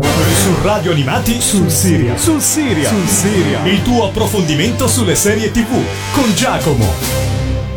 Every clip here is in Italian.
Su Radio Animati sul Siria. Sul Siria. Sul Siria. Il tuo approfondimento sulle serie TV con Giacomo.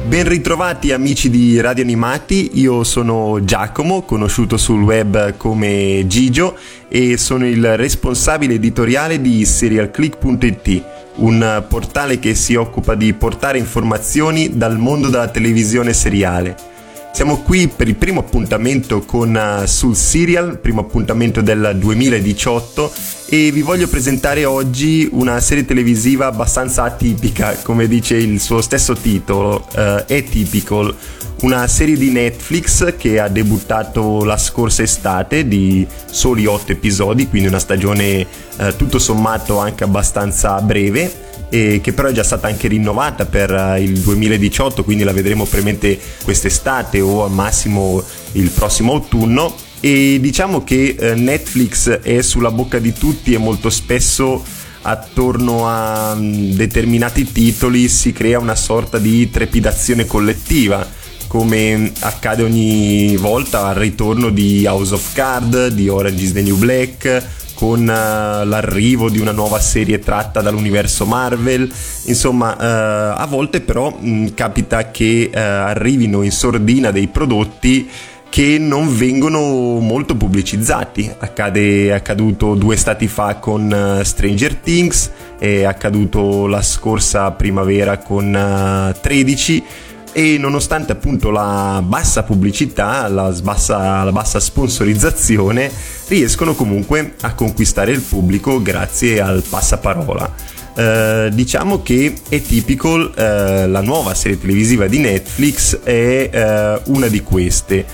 Ben ritrovati amici di Radio Animati, io sono Giacomo, conosciuto sul web come Gigio e sono il responsabile editoriale di serialclick.it, un portale che si occupa di portare informazioni dal mondo della televisione seriale. Siamo qui per il primo appuntamento con uh, Sul Serial, primo appuntamento del 2018 e vi voglio presentare oggi una serie televisiva abbastanza atipica, come dice il suo stesso titolo, uh, Atypical, una serie di Netflix che ha debuttato la scorsa estate di soli 8 episodi, quindi una stagione uh, tutto sommato anche abbastanza breve e che però è già stata anche rinnovata per eh, il 2018, quindi la vedremo probabilmente quest'estate o al massimo il prossimo autunno. E diciamo che eh, Netflix è sulla bocca di tutti e molto spesso attorno a mm, determinati titoli si crea una sorta di trepidazione collettiva come accade ogni volta al ritorno di House of Card, di Orange is the New Black con uh, l'arrivo di una nuova serie tratta dall'universo Marvel. Insomma, uh, a volte però mh, mm, capita che uh, arrivino in sordina dei prodotti che non vengono molto pubblicizzati. Accade, è accaduto due stati fa con Stranger Things, è accaduto la scorsa primavera con 13 e nonostante appunto la bassa pubblicità, la bassa, la bassa sponsorizzazione, riescono comunque a conquistare il pubblico grazie al passaparola. Uh, diciamo che è tipical, uh, la nuova serie televisiva di Netflix è uh, una di queste.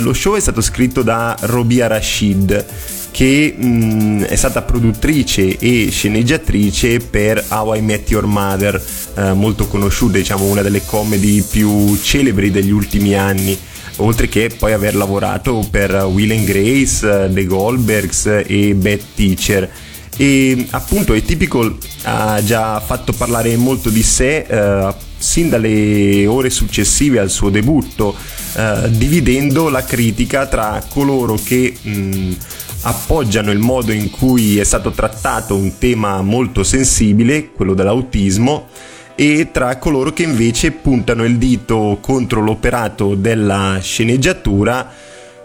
lo show è stato scritto da Robia Rashid che mh, mm, è stata produttrice e sceneggiatrice per How I Met Your Mother, eh, molto conosciuta, diciamo una delle comedy più celebri degli ultimi anni oltre che poi aver lavorato per Will and Grace, The Goldbergs e Bad Teacher. E appunto Atypical ha già fatto parlare molto di sé eh, sin dalle ore successive al suo debutto, eh, dividendo la critica tra coloro che mh, appoggiano il modo in cui è stato trattato un tema molto sensibile, quello dell'autismo, e tra coloro che invece puntano il dito contro l'operato della sceneggiatura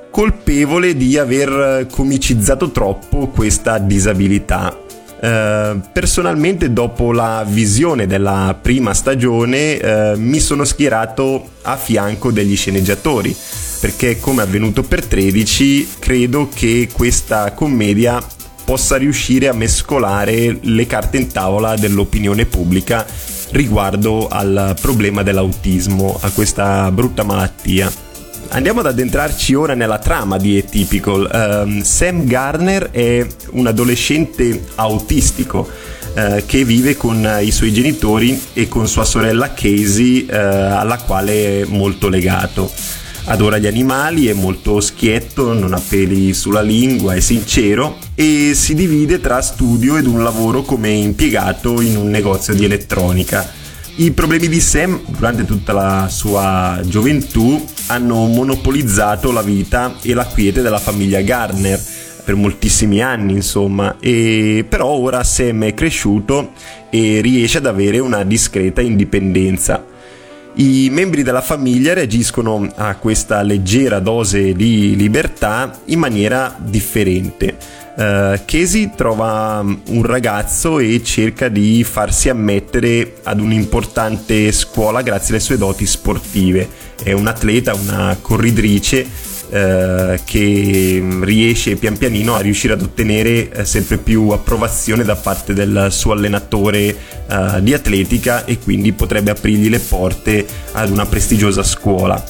colpevole di aver comicizzato troppo questa disabilità. Uh, personalmente dopo la visione della prima stagione uh, mi sono schierato a fianco degli sceneggiatori perché come avvenuto per 13 credo che questa commedia possa riuscire a mescolare le carte in tavola dell'opinione pubblica riguardo al problema dell'autismo, a questa brutta malattia. Andiamo ad addentrarci ora nella trama di Atypical. Um, Sam Garner è un adolescente autistico uh, che vive con i suoi genitori e con sua sorella Casey, uh, alla quale è molto legato adora gli animali, è molto schietto, non ha peli sulla lingua, è sincero e si divide tra studio ed un lavoro come impiegato in un negozio di elettronica. I problemi di Sam durante tutta la sua gioventù hanno monopolizzato la vita e la quiete della famiglia Gardner per moltissimi anni, insomma, e però ora Sam è cresciuto e riesce ad avere una discreta indipendenza. I membri della famiglia reagiscono a questa leggera dose di libertà in maniera differente. Uh, Casey trova un ragazzo e cerca di farsi ammettere ad un'importante scuola grazie alle sue doti sportive. È un atleta, una corridrice eh, che riesce pian pianino a riuscire ad ottenere eh, sempre più approvazione da parte del suo allenatore eh, di atletica e quindi potrebbe aprirgli le porte ad una prestigiosa scuola.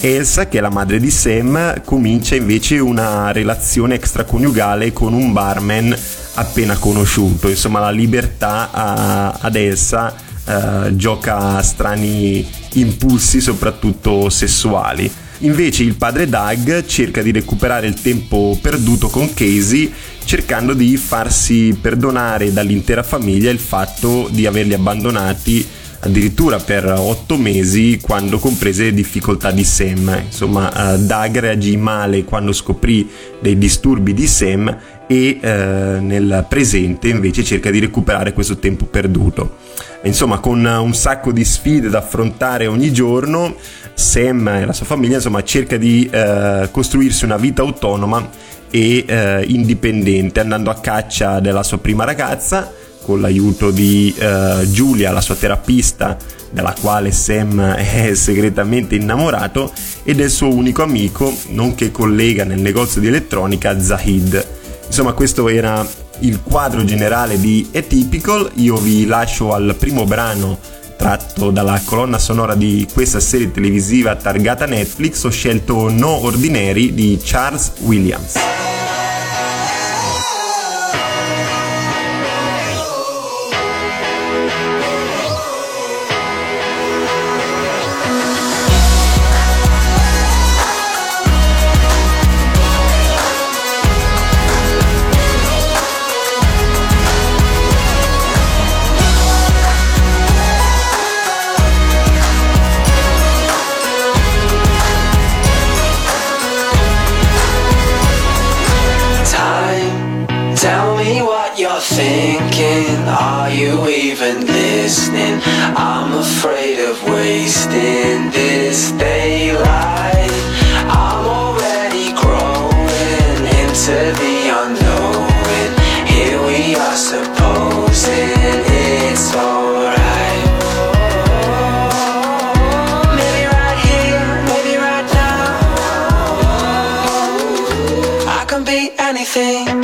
Elsa, che è la madre di Sam, comincia invece una relazione extraconiugale con un barman appena conosciuto. Insomma, la libertà a, ad Elsa uh, gioca strani impulsi, soprattutto sessuali. Invece il padre Doug cerca di recuperare il tempo perduto con Casey cercando di farsi perdonare dall'intera famiglia il fatto di averli abbandonati addirittura per otto mesi quando comprese le difficoltà di Sam. Insomma, uh, Doug reagì male quando scoprì dei disturbi di Sam e eh, nel presente invece cerca di recuperare questo tempo perduto. Insomma, con un sacco di sfide da affrontare ogni giorno, Sam e la sua famiglia insomma, cerca di eh, costruirsi una vita autonoma e eh, indipendente, andando a caccia della sua prima ragazza con l'aiuto di eh, Giulia, la sua terapista, della quale Sam è segretamente innamorato, e del suo unico amico, nonché collega nel negozio di elettronica, Zahid. Insomma, questo era il quadro generale di Atypical. Io vi lascio al primo brano tratto dalla colonna sonora di questa serie televisiva targata Netflix. Ho scelto No Ordinary di Charles Williams. everything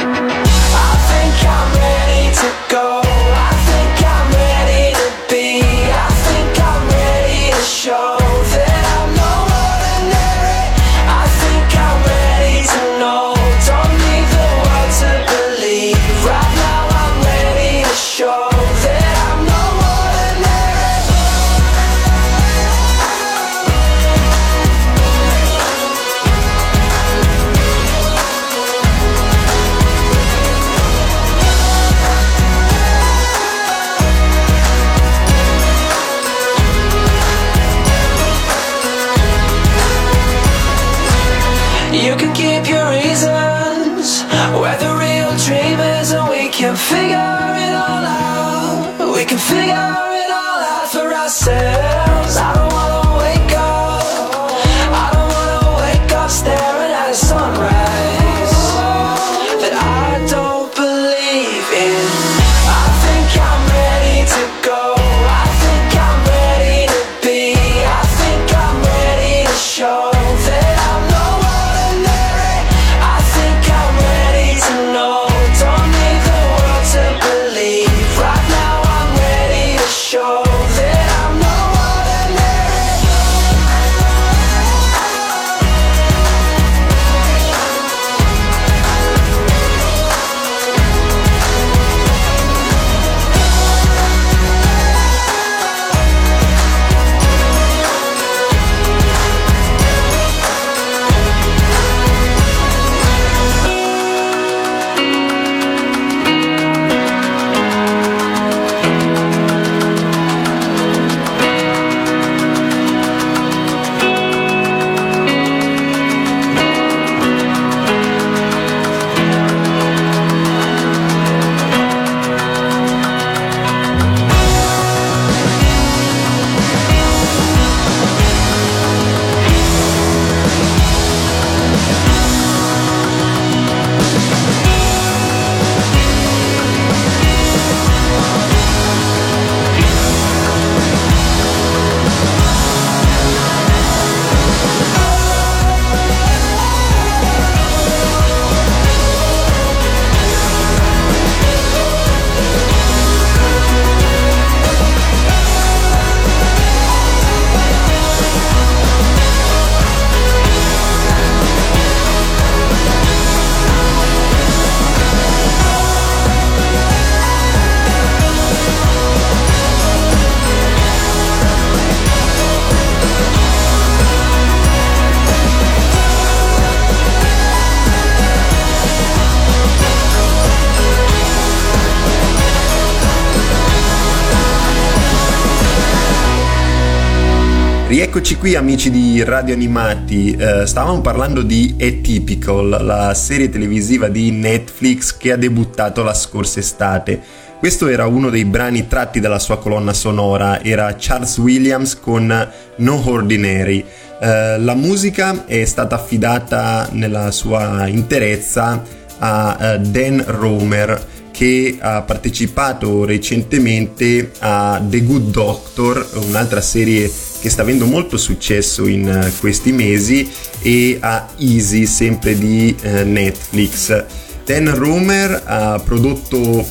qui amici di Radio Animati, eh, stavamo parlando di Atypical, la serie televisiva di Netflix che ha debuttato la scorsa estate. Questo era uno dei brani tratti dalla sua colonna sonora, era Charles Williams con No Ordinary. Eh, la musica è stata affidata nella sua interezza a uh, Dan Romer che ha partecipato recentemente a The Good Doctor, un'altra serie che sta avendo molto successo in eh, questi mesi, e a Easy, sempre di uh, Netflix. Dan Romer ha prodotto uh,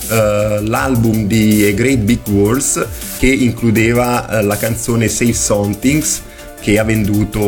l'album di A Great Big Wars che includeva uh, la canzone Save Somethings che ha venduto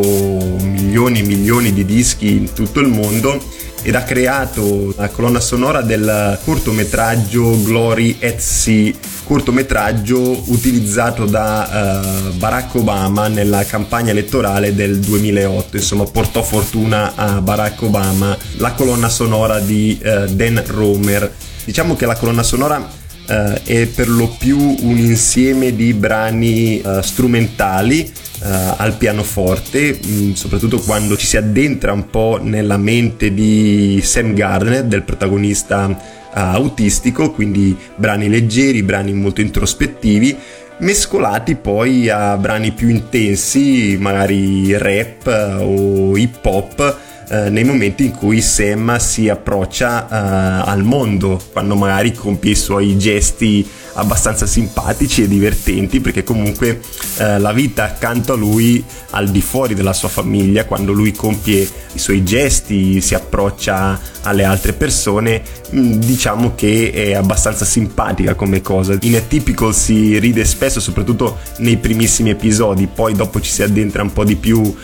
milioni e milioni di dischi in tutto il mondo ed ha creato la colonna sonora del cortometraggio Glory at Sea, cortometraggio utilizzato da uh, Barack Obama nella campagna elettorale del 2008, insomma portò fortuna a Barack Obama la colonna sonora di uh, Dan Romer. Diciamo che la colonna sonora Uh, è per lo più un insieme di brani uh, strumentali uh, al pianoforte, mh, mm, soprattutto quando ci si addentra un po' nella mente di Sam Gardner, del protagonista uh, autistico, quindi brani leggeri, brani molto introspettivi, mescolati poi a brani più intensi, magari rap uh, o hip hop. Uh, nei momenti in cui Sam si approccia uh, al mondo, quando magari compie i suoi gesti abbastanza simpatici e divertenti perché comunque eh, la vita accanto a lui al di fuori della sua famiglia quando lui compie i suoi gesti si approccia alle altre persone mm, diciamo che è abbastanza simpatica come cosa. In Atypical si ride spesso soprattutto nei primissimi episodi poi dopo ci si addentra un po' di più uh,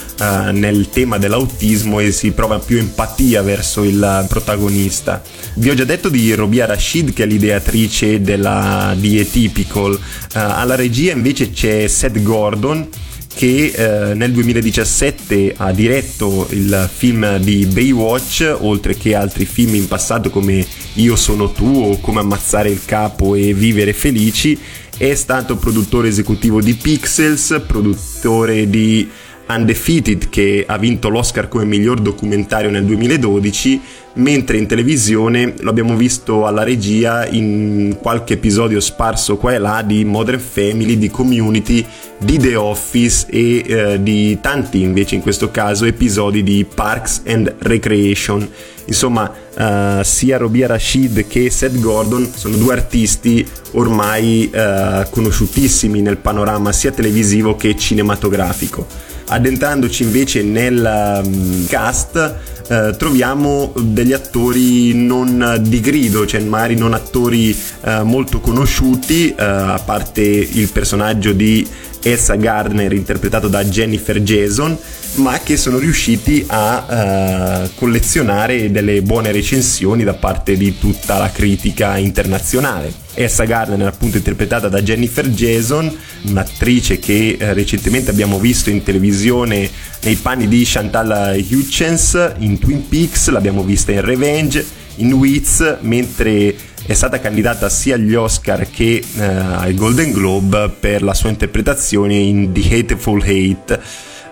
nel tema dell'autismo e si prova più empatia verso il protagonista. Vi ho già detto di Robia Rashid che è l'ideatrice della di Atypical. Uh, alla regia invece c'è Seth Gordon che eh, nel 2017 ha diretto il film di Baywatch, oltre che altri film in passato come Io sono tu o Come ammazzare il capo e vivere felici. È stato produttore esecutivo di Pixels, produttore di Undefeated che ha vinto l'Oscar come miglior documentario nel 2012, mentre in televisione lo abbiamo visto alla regia in qualche episodio sparso qua e là di Modern Family, di Community, di The Office e eh, di tanti invece in questo caso episodi di Parks and Recreation. Insomma, uh, sia Robia Rashid che Seth Gordon sono due artisti ormai uh, conosciutissimi nel panorama sia televisivo che cinematografico. Addentrandoci invece nel um, cast eh, troviamo degli attori non di grido, cioè magari non attori eh, molto conosciuti, eh, a parte il personaggio di Elsa Gardner interpretato da Jennifer Jason, ma che sono riusciti a uh, collezionare delle buone recensioni da parte di tutta la critica internazionale. Elsa Gardner appunto interpretata da Jennifer Jason, un'attrice che uh, recentemente abbiamo visto in televisione nei panni di Chantal Hutchins in Twin Peaks, l'abbiamo vista in Revenge, in Wits, mentre è stata candidata sia agli Oscar che uh, ai Golden Globe per la sua interpretazione in The Hateful Hate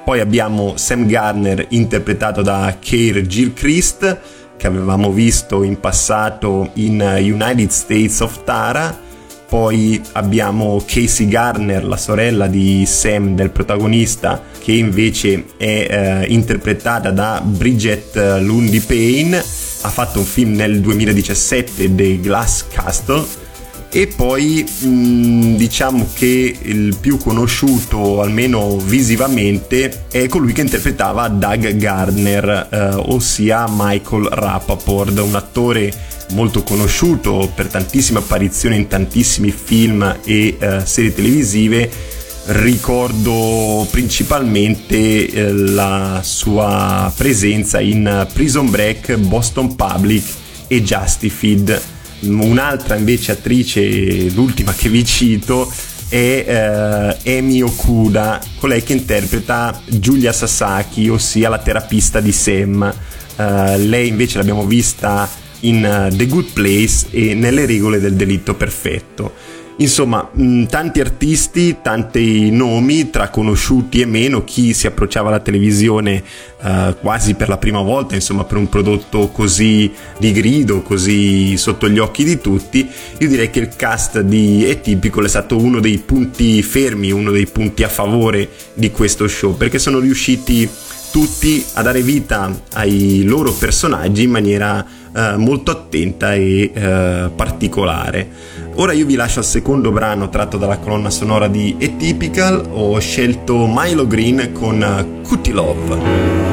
poi abbiamo Sam Garner interpretato da Keir Gilchrist che avevamo visto in passato in United States of Tara. Poi abbiamo Casey Garner, la sorella di Sam del protagonista, che invece è eh, interpretata da Bridget Lundy Payne. Ha fatto un film nel 2017, The Glass Castle e poi mm, diciamo che il più conosciuto almeno visivamente è colui che interpretava Doug Gardner eh, ossia Michael Rappaport un attore molto conosciuto per tantissime apparizioni in tantissimi film e eh, serie televisive ricordo principalmente eh, la sua presenza in Prison Break, Boston Public e Justified Un'altra invece attrice, l'ultima che vi cito, è uh, Emi Okuda, colei che interpreta Giulia Sasaki, ossia la terapista di Sam. Uh, lei invece l'abbiamo vista in uh, The Good Place e nelle regole del delitto perfetto. Insomma, mh, tanti artisti, tanti nomi, tra conosciuti e meno, chi si approcciava alla televisione eh, quasi per la prima volta, insomma, per un prodotto così di grido, così sotto gli occhi di tutti, io direi che il cast di Atypical è stato uno dei punti fermi, uno dei punti a favore di questo show, perché sono riusciti tutti a dare vita ai loro personaggi in maniera eh, molto attenta e eh, particolare. Ora io vi lascio al secondo brano tratto dalla colonna sonora di Atypical, ho scelto Milo Green con Cutie Love.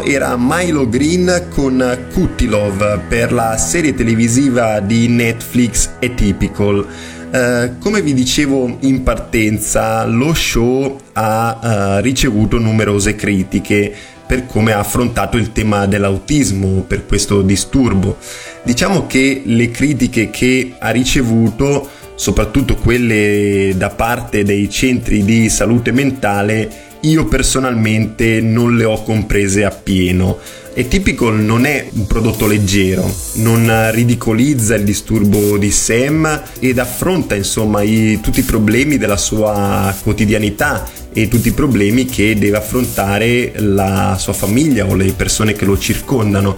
Era Milo Green con Kutilov per la serie televisiva di Netflix Atypical. Uh, come vi dicevo in partenza, lo show ha uh, ricevuto numerose critiche per come ha affrontato il tema dell'autismo, per questo disturbo. Diciamo che le critiche che ha ricevuto, soprattutto quelle da parte dei centri di salute mentale, io personalmente non le ho comprese appieno. E Typical non è un prodotto leggero, non ridicolizza il disturbo di Sam ed affronta insomma i, tutti i problemi della sua quotidianità e tutti i problemi che deve affrontare la sua famiglia o le persone che lo circondano.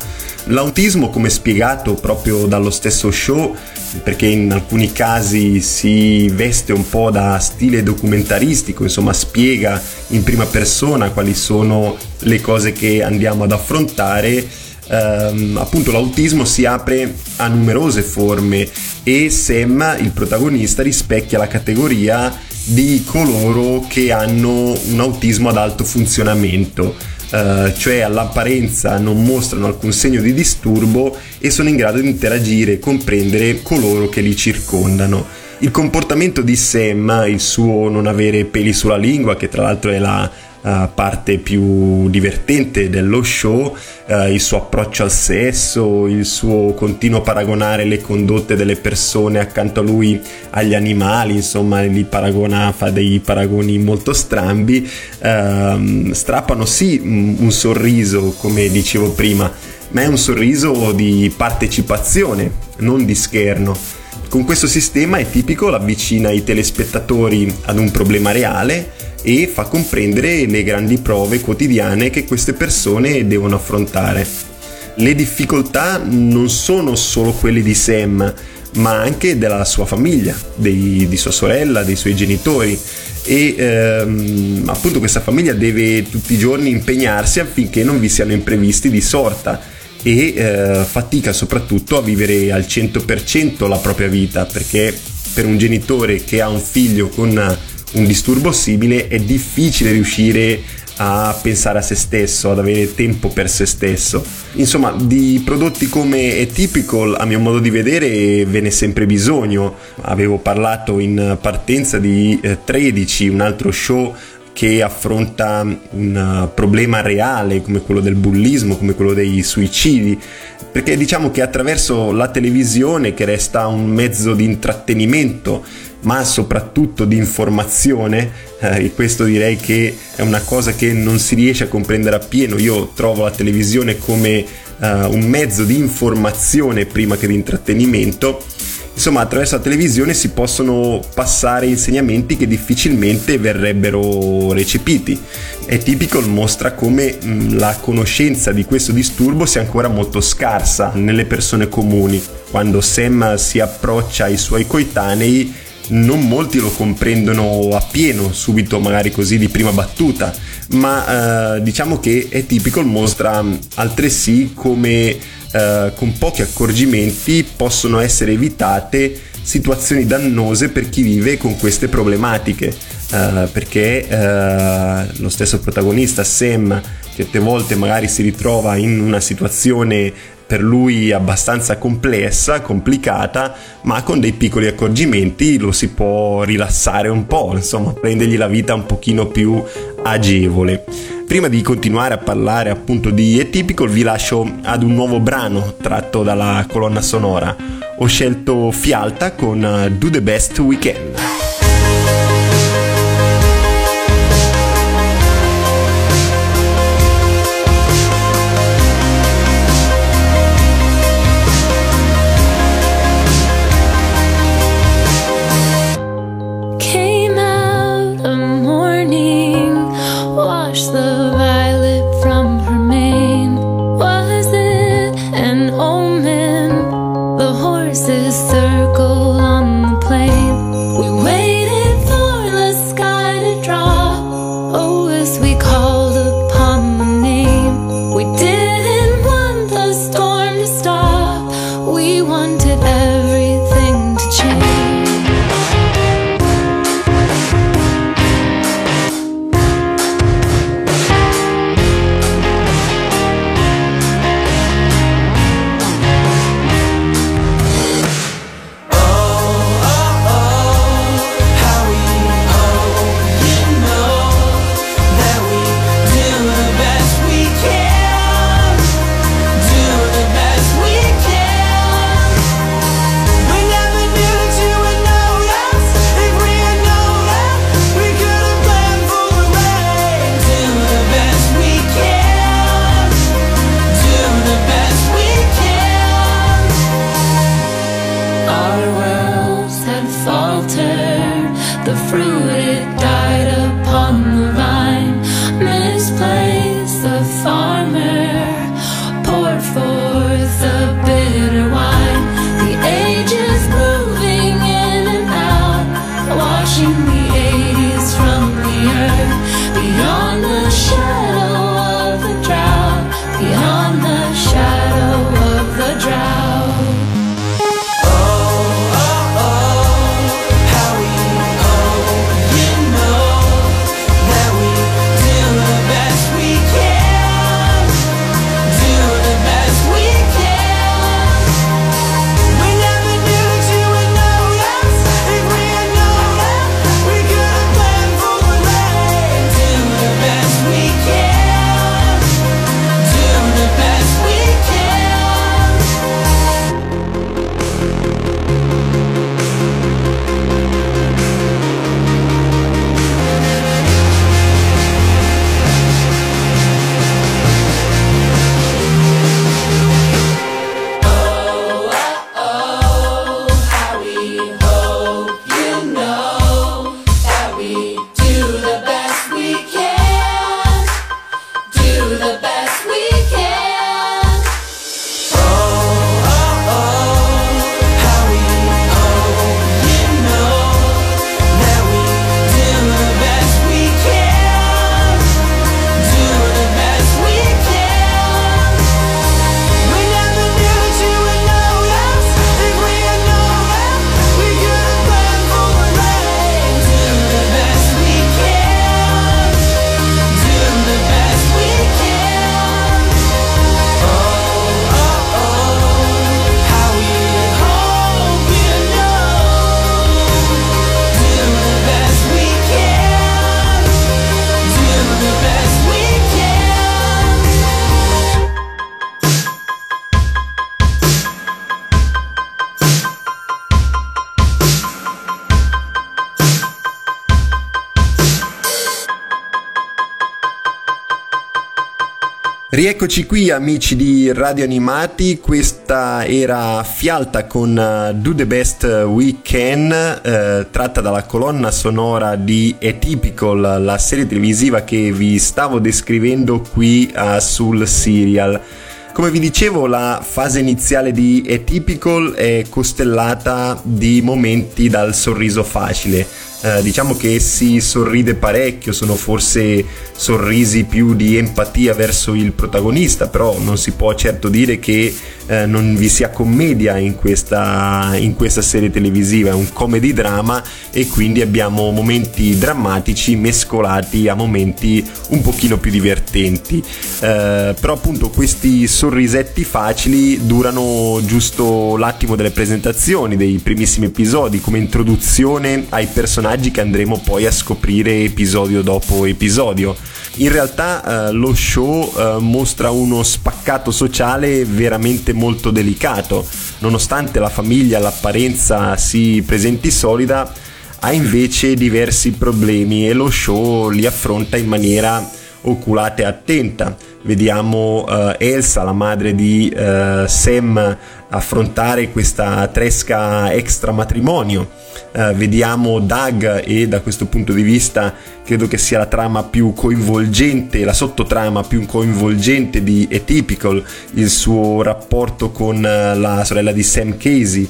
L'autismo, come spiegato proprio dallo stesso show, perché in alcuni casi si veste un po' da stile documentaristico, insomma spiega in prima persona quali sono le cose che andiamo ad affrontare, ehm, appunto l'autismo si apre a numerose forme e Sam, il protagonista, rispecchia la categoria di coloro che hanno un autismo ad alto funzionamento, eh, cioè all'apparenza non mostrano alcun segno di disturbo e sono in grado di interagire e comprendere coloro che li circondano. Il comportamento di Sam, il suo non avere peli sulla lingua, che tra l'altro è la uh, parte più divertente dello show, uh, il suo approccio al sesso, il suo continuo paragonare le condotte delle persone accanto a lui agli animali, insomma li paragona, fa dei paragoni molto strambi, uh, strappano sì un sorriso come dicevo prima, ma è un sorriso di partecipazione, non di scherno. Con questo sistema è tipico l'avvicina i telespettatori ad un problema reale e fa comprendere le grandi prove quotidiane che queste persone devono affrontare. Le difficoltà non sono solo quelle di Sam, ma anche della sua famiglia, dei, di sua sorella, dei suoi genitori e ehm, appunto questa famiglia deve tutti i giorni impegnarsi affinché non vi siano imprevisti di sorta e eh, fatica soprattutto a vivere al 100% la propria vita perché per un genitore che ha un figlio con un disturbo simile è difficile riuscire a pensare a se stesso, ad avere tempo per se stesso. Insomma, di prodotti come Atypical, a mio modo di vedere, ve n'è sempre bisogno. Avevo parlato in partenza di 13, eh, un altro show che affronta un problema reale come quello del bullismo, come quello dei suicidi, perché diciamo che attraverso la televisione, che resta un mezzo di intrattenimento, ma soprattutto di informazione, eh, e questo direi che è una cosa che non si riesce a comprendere appieno. Io trovo la televisione come eh, un mezzo di informazione prima che di intrattenimento. Insomma, attraverso la televisione si possono passare insegnamenti che difficilmente verrebbero recepiti. È tipico mostra come mh, la conoscenza di questo disturbo sia ancora molto scarsa nelle persone comuni. Quando Sam si approccia ai suoi coetanei, non molti lo comprendono appieno, subito magari così di prima battuta, ma eh, diciamo che è tipico mostra altresì come eh, con pochi accorgimenti possono essere evitate situazioni dannose per chi vive con queste problematiche, eh, perché eh, lo stesso protagonista Sam certe volte magari si ritrova in una situazione per lui abbastanza complessa, complicata, ma con dei piccoli accorgimenti lo si può rilassare un po', insomma, rendergli la vita un pochino più agevole. Prima di continuare a parlare appunto di Atypical vi lascio ad un nuovo brano tratto dalla colonna sonora. Ho scelto Fialta con Do the Best Weekend. Rieccoci qui amici di Radio Animati, questa era Fialta con uh, Do the Best We Can, eh, tratta dalla colonna sonora di Atypical, la serie televisiva che vi stavo descrivendo qui uh, sul serial. Come vi dicevo, la fase iniziale di Atypical è costellata di momenti dal sorriso facile eh, diciamo che si sorride parecchio, sono forse sorrisi più di empatia verso il protagonista, però non si può certo dire che eh, non vi sia commedia in questa, in questa serie televisiva, è un comedy drama e quindi abbiamo momenti drammatici mescolati a momenti un pochino più divertenti. Eh, però appunto questi sorrisetti facili durano giusto l'attimo delle presentazioni, dei primissimi episodi, come introduzione ai personaggi che andremo poi a scoprire episodio dopo episodio. In realtà eh, lo show eh, mostra uno spaccato sociale veramente molto delicato, nonostante la famiglia all'apparenza si presenti solida, ha invece diversi problemi e lo show li affronta in maniera oculata e attenta. Vediamo uh, Elsa, la madre di uh, Sam, affrontare questa tresca extra Uh, vediamo Doug e da questo punto di vista credo che sia la trama più coinvolgente, la sottotrama più coinvolgente di Atypical, il suo rapporto con la sorella di Sam Casey,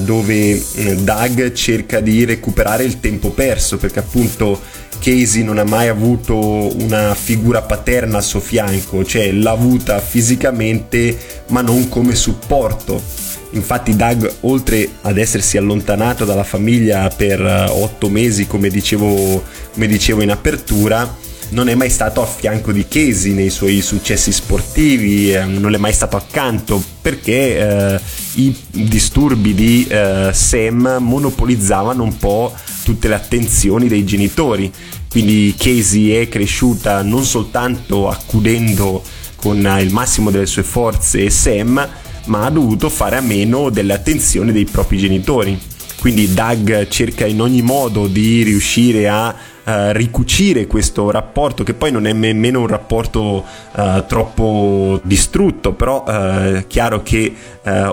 dove Doug cerca di recuperare il tempo perso perché appunto Casey non ha mai avuto una figura paterna al suo fianco, cioè l'ha avuta fisicamente ma non come supporto. Infatti Doug, oltre ad essersi allontanato dalla famiglia per eh, otto mesi, come dicevo, come dicevo in apertura, non è mai stato a fianco di Casey nei suoi successi sportivi, eh, non è mai stato accanto perché eh, i disturbi di eh, Sam monopolizzavano un po' tutte le attenzioni dei genitori. Quindi Casey è cresciuta non soltanto accudendo con il massimo delle sue forze Sam, ma ha dovuto fare a meno delle attenzioni dei propri genitori. Quindi Doug cerca in ogni modo di riuscire a Uh, ricucire questo rapporto che poi non è nemmeno un rapporto uh, troppo distrutto però uh, è chiaro che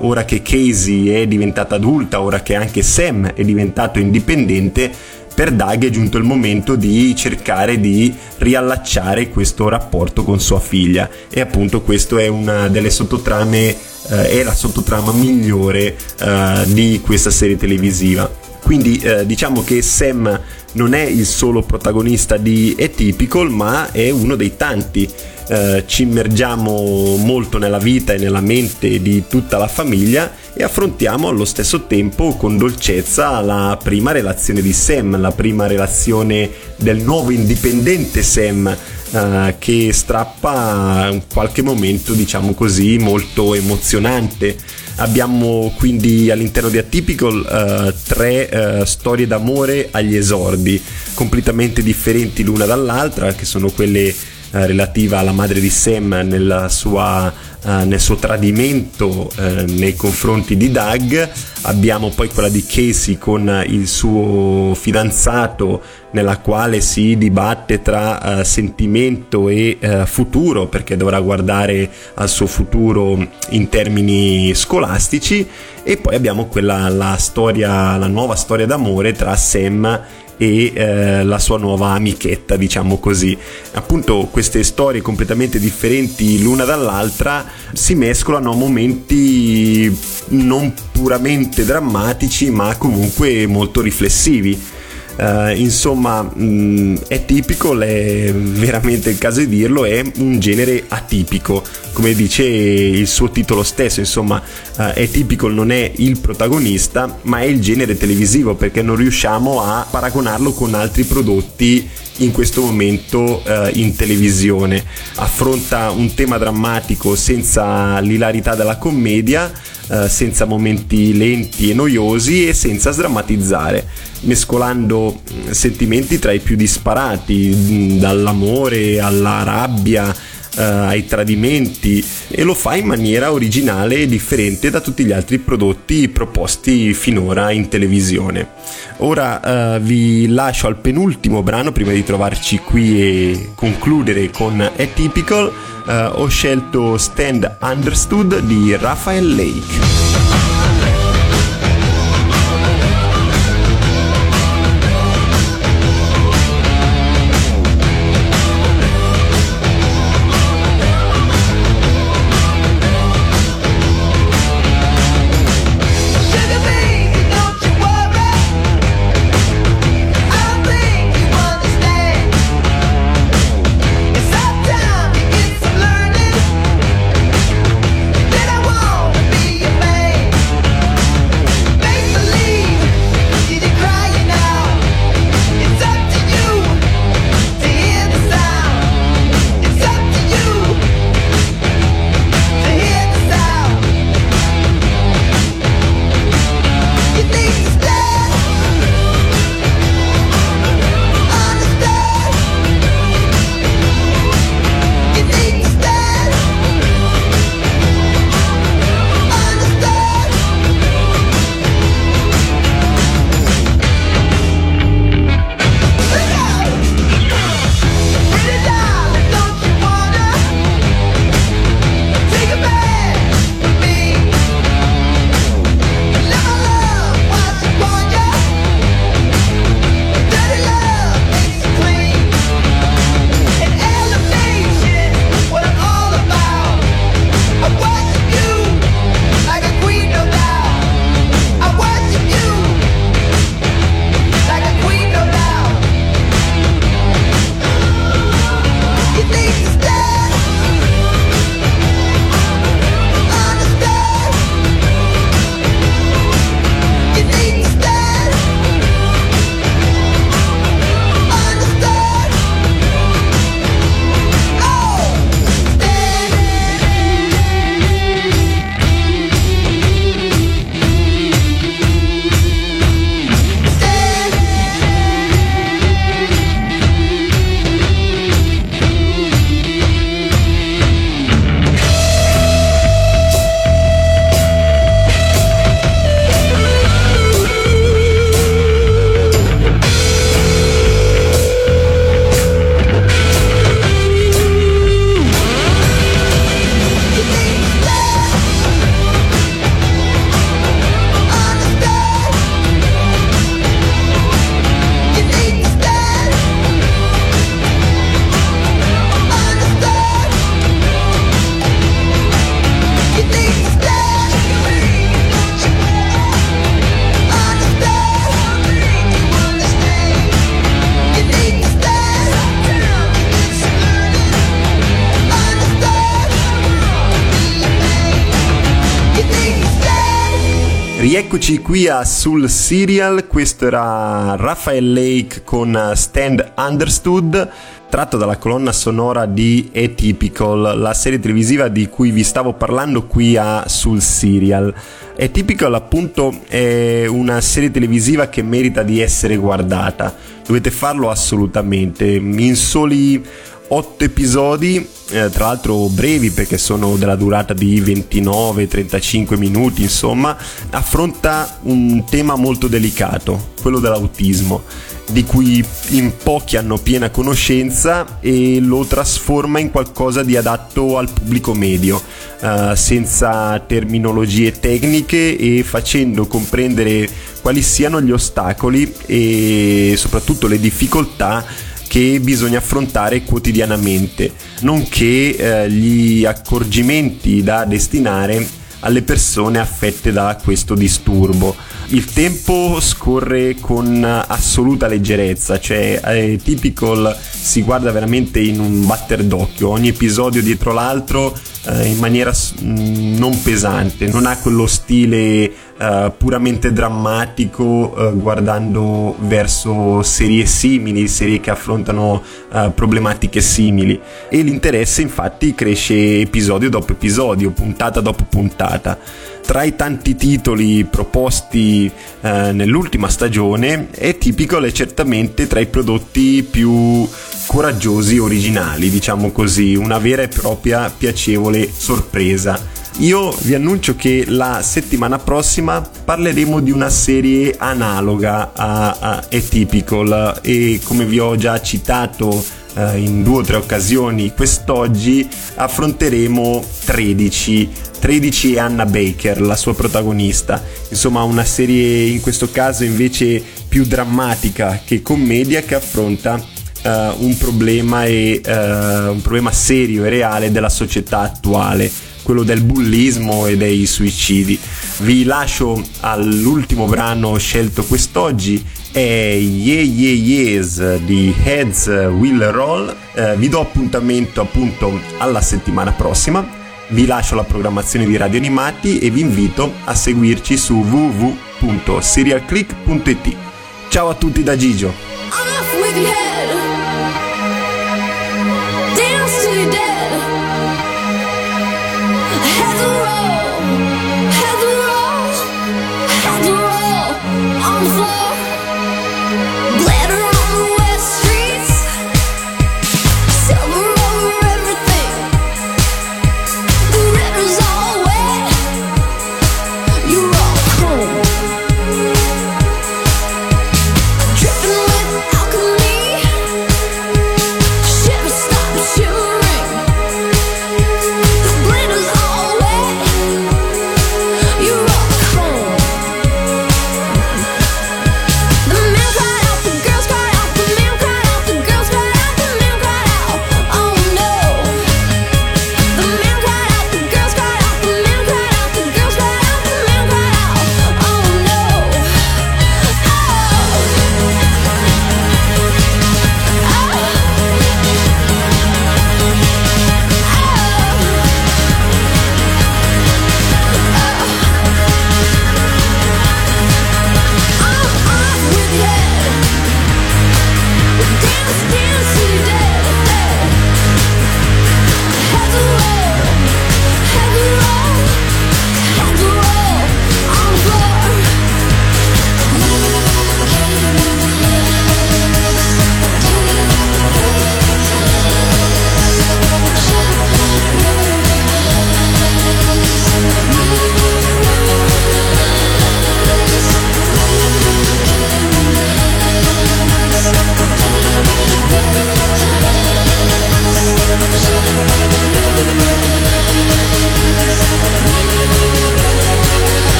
ora che Casey è diventata adulta ora che anche Sam è diventato indipendente per Doug è giunto il momento di cercare di riallacciare questo rapporto con sua figlia e appunto questo è una delle sottotrame eh, è la sottotrama migliore eh, di questa serie televisiva. Quindi eh, diciamo che Sam non è il solo protagonista di Atypical ma è uno dei tanti eh, ci immergiamo molto nella vita e nella mente di tutta la famiglia e affrontiamo allo stesso tempo con dolcezza la prima relazione di Sam, la prima relazione del nuovo indipendente Sam eh, che strappa qualche momento diciamo così molto emozionante. Abbiamo quindi all'interno di Atypical uh, tre uh, storie d'amore agli esordi, completamente differenti l'una dall'altra, che sono quelle eh, relativa alla madre di Sam sua, eh, nel suo tradimento eh, nei confronti di Doug, abbiamo poi quella di Casey con il suo fidanzato nella quale si dibatte tra uh, sentimento e uh, futuro perché dovrà guardare al suo futuro in termini scolastici. E poi abbiamo quella la storia la nuova storia d'amore tra Sam e eh, la sua nuova amichetta, diciamo così. Appunto, queste storie completamente differenti l'una dall'altra si mescolano a momenti non puramente drammatici, ma comunque molto riflessivi. Uh, insomma, mh, mm, è tipico, è veramente il caso di dirlo, è un genere atipico, come dice il suo titolo stesso, insomma, uh, è tipico, non è il protagonista, ma è il genere televisivo perché non riusciamo a paragonarlo con altri prodotti in questo momento uh, in televisione. Affronta un tema drammatico senza l'ilarità della commedia, senza momenti lenti e noiosi e senza sdrammatizzare mescolando sentimenti tra i più disparati, dall'amore alla rabbia uh, ai tradimenti e lo fa in maniera originale e differente da tutti gli altri prodotti proposti finora in televisione. Ora uh, vi lascio al penultimo brano prima di trovarci qui e concludere con Atypical. Uh, ho scelto Stand Understood di Raphael Lake. Rieccoci qui a Sul Serial, questo era Raphael Lake con Stand Understood, tratto dalla colonna sonora di Atypical, la serie televisiva di cui vi stavo parlando qui a Sul Serial. Atypical appunto è una serie televisiva che merita di essere guardata, dovete farlo assolutamente, in soli 8 episodi, eh, tra l'altro brevi perché sono della durata di 29-35 minuti, insomma, affronta un tema molto delicato, quello dell'autismo, di cui in pochi hanno piena conoscenza e lo trasforma in qualcosa di adatto al pubblico medio, eh, senza terminologie tecniche e facendo comprendere quali siano gli ostacoli e soprattutto le difficoltà che bisogna affrontare quotidianamente, nonché eh, gli accorgimenti da destinare alle persone affette da questo disturbo. Il tempo scorre con assoluta leggerezza, cioè è Typical si guarda veramente in un batter d'occhio, ogni episodio dietro l'altro eh, in maniera mm, non pesante, non ha quello stile eh, puramente drammatico eh, guardando verso serie simili, serie che affrontano eh, problematiche simili e l'interesse infatti cresce episodio dopo episodio, puntata dopo puntata. Tra i tanti titoli proposti eh, nell'ultima stagione è tipico è certamente tra i prodotti più coraggiosi originali, diciamo così, una vera e propria piacevole sorpresa. Io vi annuncio che la settimana prossima parleremo di una serie analoga a, a Atypical e come vi ho già citato eh, in due o tre occasioni quest'oggi affronteremo 13 13 e Anna Baker, la sua protagonista. Insomma, una serie in questo caso invece più drammatica che commedia che affronta uh, un, problema e, uh, un problema serio e reale della società attuale quello del bullismo e dei suicidi. Vi lascio all'ultimo brano scelto quest'oggi, è Yeah Yeah Yeahs di Heads Will Roll. Eh, vi do appuntamento appunto alla settimana prossima. Vi lascio la programmazione di Radio Animati e vi invito a seguirci su www.serialclick.it. Ciao a tutti da Gigio.